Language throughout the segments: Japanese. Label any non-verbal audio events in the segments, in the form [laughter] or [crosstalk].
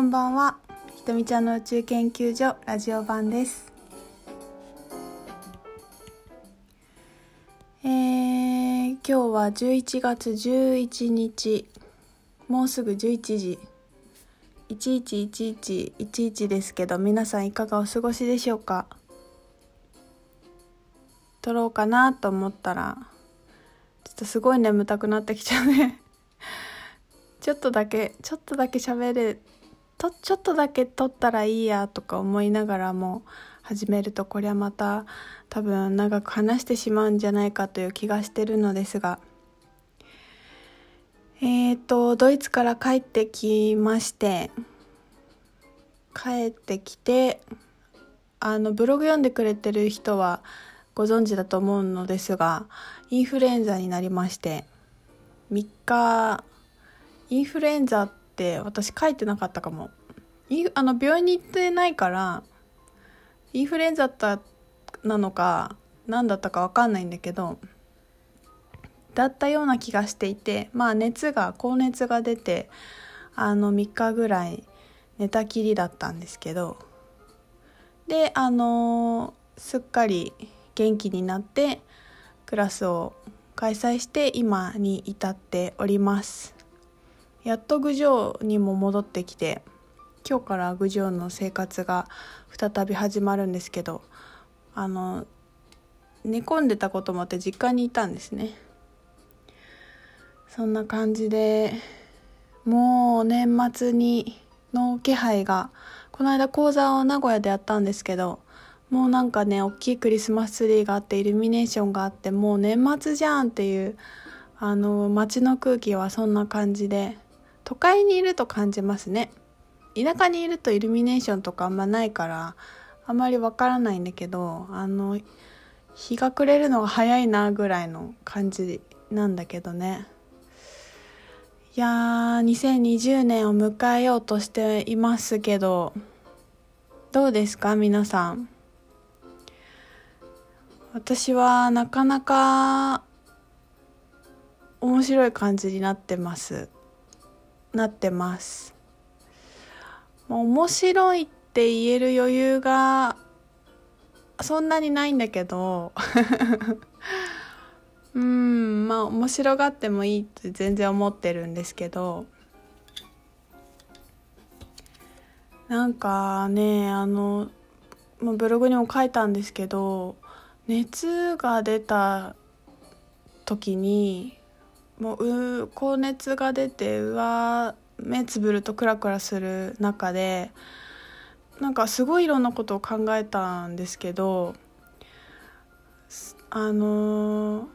こんばんは。ひとみちゃんの宇宙研究所ラジオ版です。えー、今日は11月11日。もうすぐ11時。111111ですけど皆さんいかがお過ごしでしょうか？撮ろうかなと思ったらちょっとすごい眠たくなってきちゃうね。ちょっとだけちょっとだけ喋れとちょっとだけ撮ったらいいやとか思いながらも始めるとこれはまた多分長く話してしまうんじゃないかという気がしてるのですが。えっ、ー、とドイツから帰ってきまして帰ってきてあのブログ読んでくれてる人はご存知だと思うのですがインフルエンザになりまして3日インフルエンザって私書いてなかったかも。あの病院に行ってないからインフルエンザだなのか何だったか分かんないんだけどだったような気がしていてまあ熱が高熱が出てあの3日ぐらい寝たきりだったんですけどであのすっかり元気になってクラスを開催して今に至っております。やっと郡上にも戻ってきて今日から郡上の生活が再び始まるんですけどあの寝込んでたこともあって実家にいたんですね。そんな感じでもう年末にの気配がこの間講座を名古屋でやったんですけどもうなんかね大きいクリスマスツリーがあってイルミネーションがあってもう年末じゃんっていうあの街の空気はそんな感じで都会にいると感じますね。田舎にいるとイルミネーションとかあんまないからあんまりわからないんだけどあの日が暮れるのが早いなぐらいの感じなんだけどね。いやー2020年を迎えようとしていますけどどうですか皆さん？私はなかなか面白い感じになってます。なってます。面白いって言える余裕がそんなにないんだけど。[laughs] うんまあ面白がってもいいって全然思ってるんですけど。なんかねあのブログにも書いたんですけど熱が出た時にもう高熱が出てうわ目つぶるとクラクラする中でなんかすごいいろんなことを考えたんですけどあの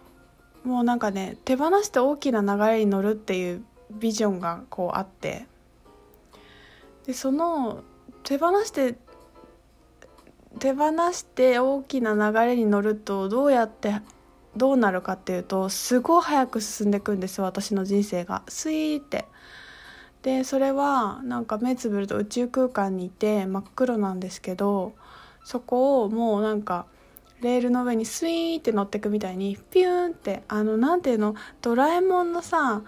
ー、もうなんかね手放して大きな流れに乗るっていうビジョンがこうあってでその手放して手放して大きな流れに乗るとどうやってどうなるかっていうとすごい早く進んでいくんですよ私の人生が。スイーって。でそれはなんか目つぶると宇宙空間にいて真っ黒なんですけどそこをもうなんかレールの上にスイーって乗ってくみたいにピューンってあのなんていうのドラえもんのさ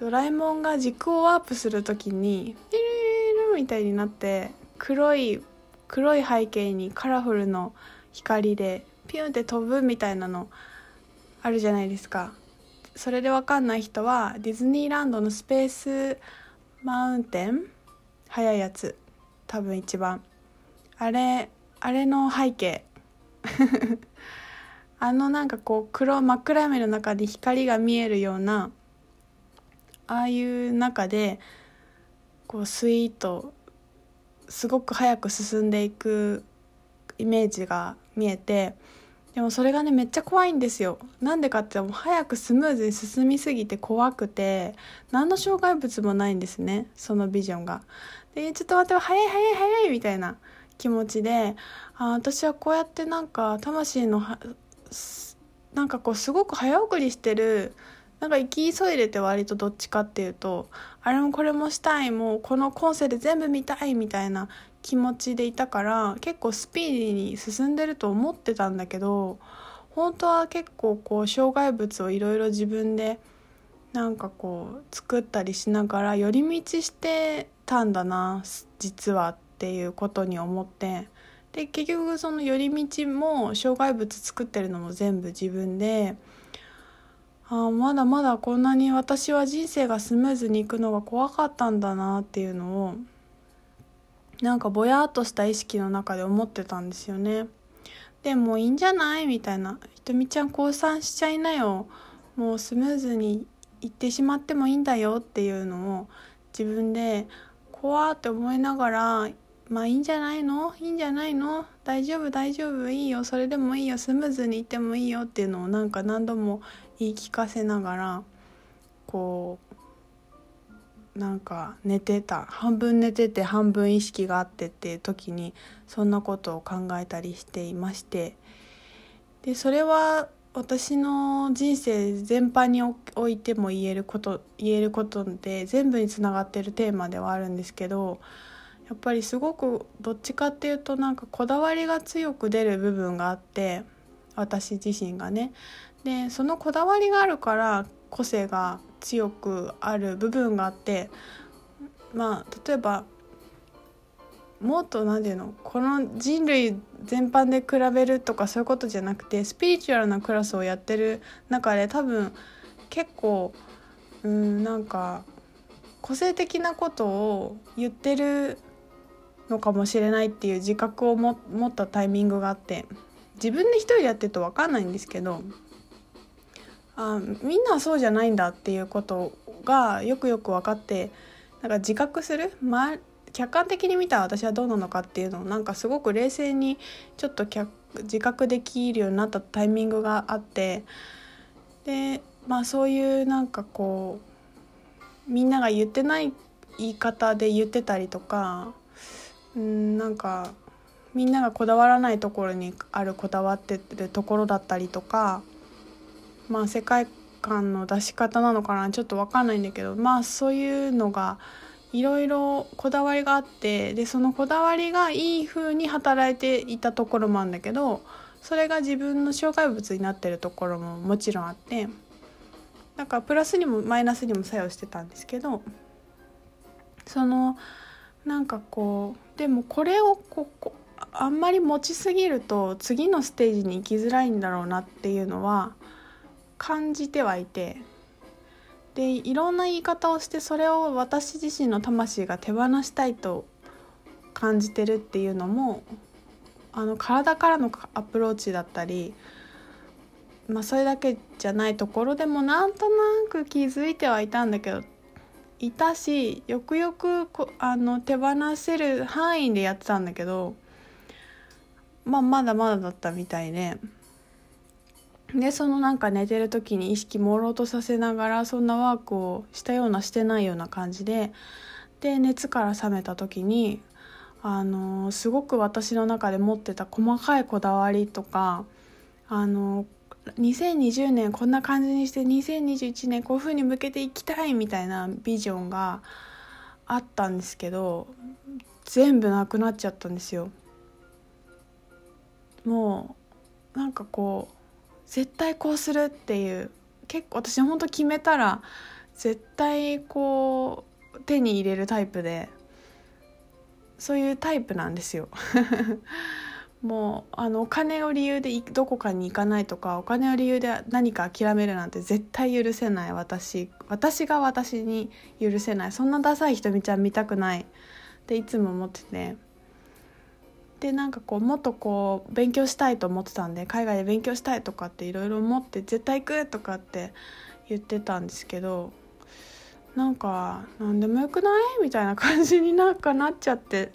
ドラえもんが軸をワープする時にピルルみたいになって黒い黒い背景にカラフルの光でピュンって飛ぶみたいなのあるじゃないですか。それで分かんない人はディズニーランドのスペースマウンテン？速いやつ。多分一番。あれあれの背景。[laughs] あのなんかこう黒真っ暗闇の中で光が見えるようなああいう中でこうスイートすごく早く進んでいくイメージが見えてでもそれがねめっちゃ怖いんですよなんでかってもう早くスムーズに進みすぎて怖くて何の障害物もないんですねそのビジョンが。でちょっと待って早い早い早いみたいな気持ちであ私はこうやってなんか魂のなんかこうすごく早送りしてるなんか行き急いでて割とどっちかっていうとあれもこれもしたいもうこの今世で全部見たいみたいな気持ちでいたから結構スピーディーに進んでると思ってたんだけど本当は結構こう障害物をいろいろ自分でなんかこう作ったりしながら寄り道してたんだな実はっていうことに思って。で結局その寄り道も障害物作ってるのも全部自分であまだまだこんなに私は人生がスムーズにいくのが怖かったんだなっていうのをなんかぼやっとした意識の中で思ってたんですよね。でもいいんじゃない？みたいな「ひとみちゃん降参しちゃいなよ。もうスムーズにいってしまってもいいんだよ」っていうのを自分で怖って思いながらまあいいんじゃないの？いいんじゃないの？大丈夫？大丈夫？いいよ。それでもいいよ。スムーズにいってもいいよっていうのをなんか何度も言い聞かせながらこうなんか寝てた半分寝てて半分意識があってっていう時にそんなことを考えたりしていまして。でそれは私の人生全般においても言えること言えることで全部につながってるテーマではあるんですけどやっぱりすごくどっちかっていうとなんかこだわりが強く出る部分があって私自身がね。でそのこだわりがあるから個性が強くある部分があってまあ例えばもっと何て言うのこの人類全般で比べるとかそういうことじゃなくてスピリチュアルなクラスをやってる中で多分結構うんなんか個性的なことを言ってるのかもしれないっていう自覚を持ったタイミングがあって自分で一人やってると分かんないんですけどあみんなはそうじゃないんだっていうことがよくよく分かってなんか自覚する、ま、客観的に見た私はどうなのかっていうのをなんかすごく冷静にちょっと自覚できるようになったタイミングがあってでまあそういうなんかこうみんなが言ってない言い方で言ってたりとかうんなんかみんながこだわらないところにあるこだわってるところだったりとかまあ世界観の出し方なのかなちょっと分かんないんだけどまあそういうのがいろいろこだわりがあってでそのこだわりがいい風に働いていたところもあるんだけどそれが自分の障害物になってるところももちろんあってだかプラスにもマイナスにも作用してたんですけどそのなんかこうでもこれをここあんまり持ちすぎると次のステージに行きづらいんだろうなっていうのは感じてはいてでいろんな言い方をしてそれを私自身の魂が手放したいと感じてるっていうのもあの体からのアプローチだったり、まあ、それだけじゃないところでもなんとなく気づいてはいたんだけどいたしよくよくこあの手放せる範囲でやってたんだけど、まあ、まだまだだったみたいで。でそのなんか寝てる時に意識朦朧とさせながらそんなワークをしたようなしてないような感じでで熱から覚めた時にあのすごく私の中で持ってた細かいこだわりとかあの2020年こんな感じにして2021年こういう風に向けていきたいみたいなビジョンがあったんですけど全部なくなっちゃったんですよ。もうなんかこう絶対こうするっていう結構私ほんと決めたら絶対こう手に入れるタイプでそういうタイプなんですよ。[laughs] もうあのお金を理由でどこかに行かないとかお金を理由で何か諦めるなんて絶対許せない私私が私に許せないそんなダサいひとみちゃん見たくないっていつも思ってて。でなんかこうもっとこう勉強したいと思ってたんで海外で勉強したいとかっていろいろ思って絶対行くとかって言ってたんですけどなんか何でもよくないみたいな感じになんかなっちゃって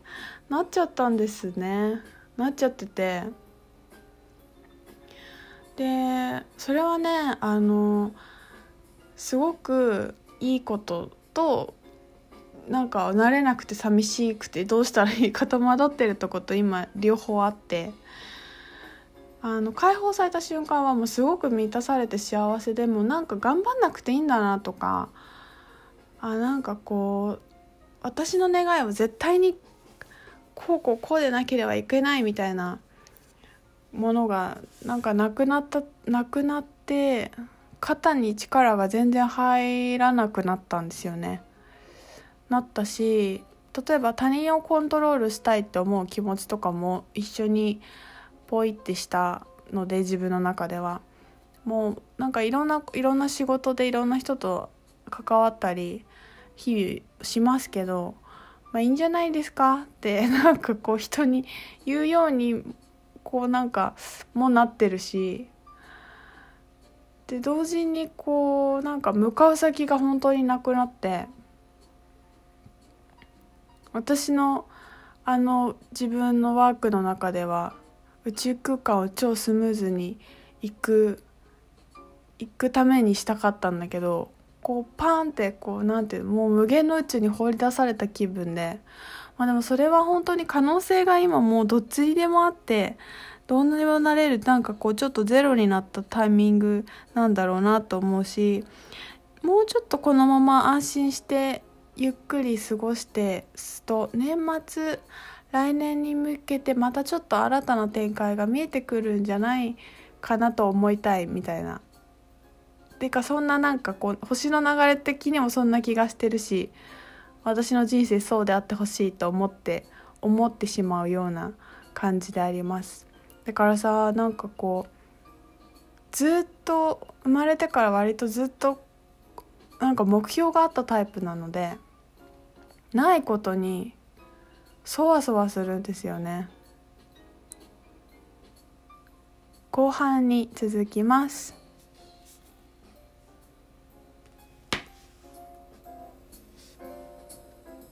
なっちゃったんですね。なっちゃってて。でそれはねあのすごくいいこととなんか慣れなくて寂しくてどうしたらいいか戸惑ってるとこと今両方あってあの解放された瞬間はもうすごく満たされて幸せでもなんか頑張んなくていいんだなとかあなんかこう私の願いを絶対にこうこうこうでなければいけないみたいなものがなんかなくなったなくなって肩に力が全然入らなくなったんですよね。なったし例えば他人をコントロールしたいって思う気持ちとかも一緒にポイってしたので自分の中では。もうなんかいろんないろんな仕事でいろんな人と関わったり日々しますけど、まあ、いいんじゃないですかって [laughs] なんかこう人に言うようにこうなんかもなってるしで同時にこうなんか向かう先が本当になくなって私のあの自分のワークの中では宇宙空間を超スムーズに行く行くためにしたかったんだけどこうパーンってこうなんていうもう無限の宇宙に放り出された気分でまあでもそれは本当に可能性が今もうどっちにでもあってどうにもなれるなんかこうちょっとゼロになったタイミングなんだろうなと思うしもうちょっとこのまま安心してゆっくり過ごしてすと年末来年に向けてまたちょっと新たな展開が見えてくるんじゃないかなと思いたいみたいな。てかそんななんかこう星の流れ的にもそんな気がしてるし私の人生そうであってほしいと思って思ってしまうような感じでありますだからさなんかこうずっと生まれてから割とずっとなんか目標があったタイプなのでないことにそわそわするんですよね。後半に続きます。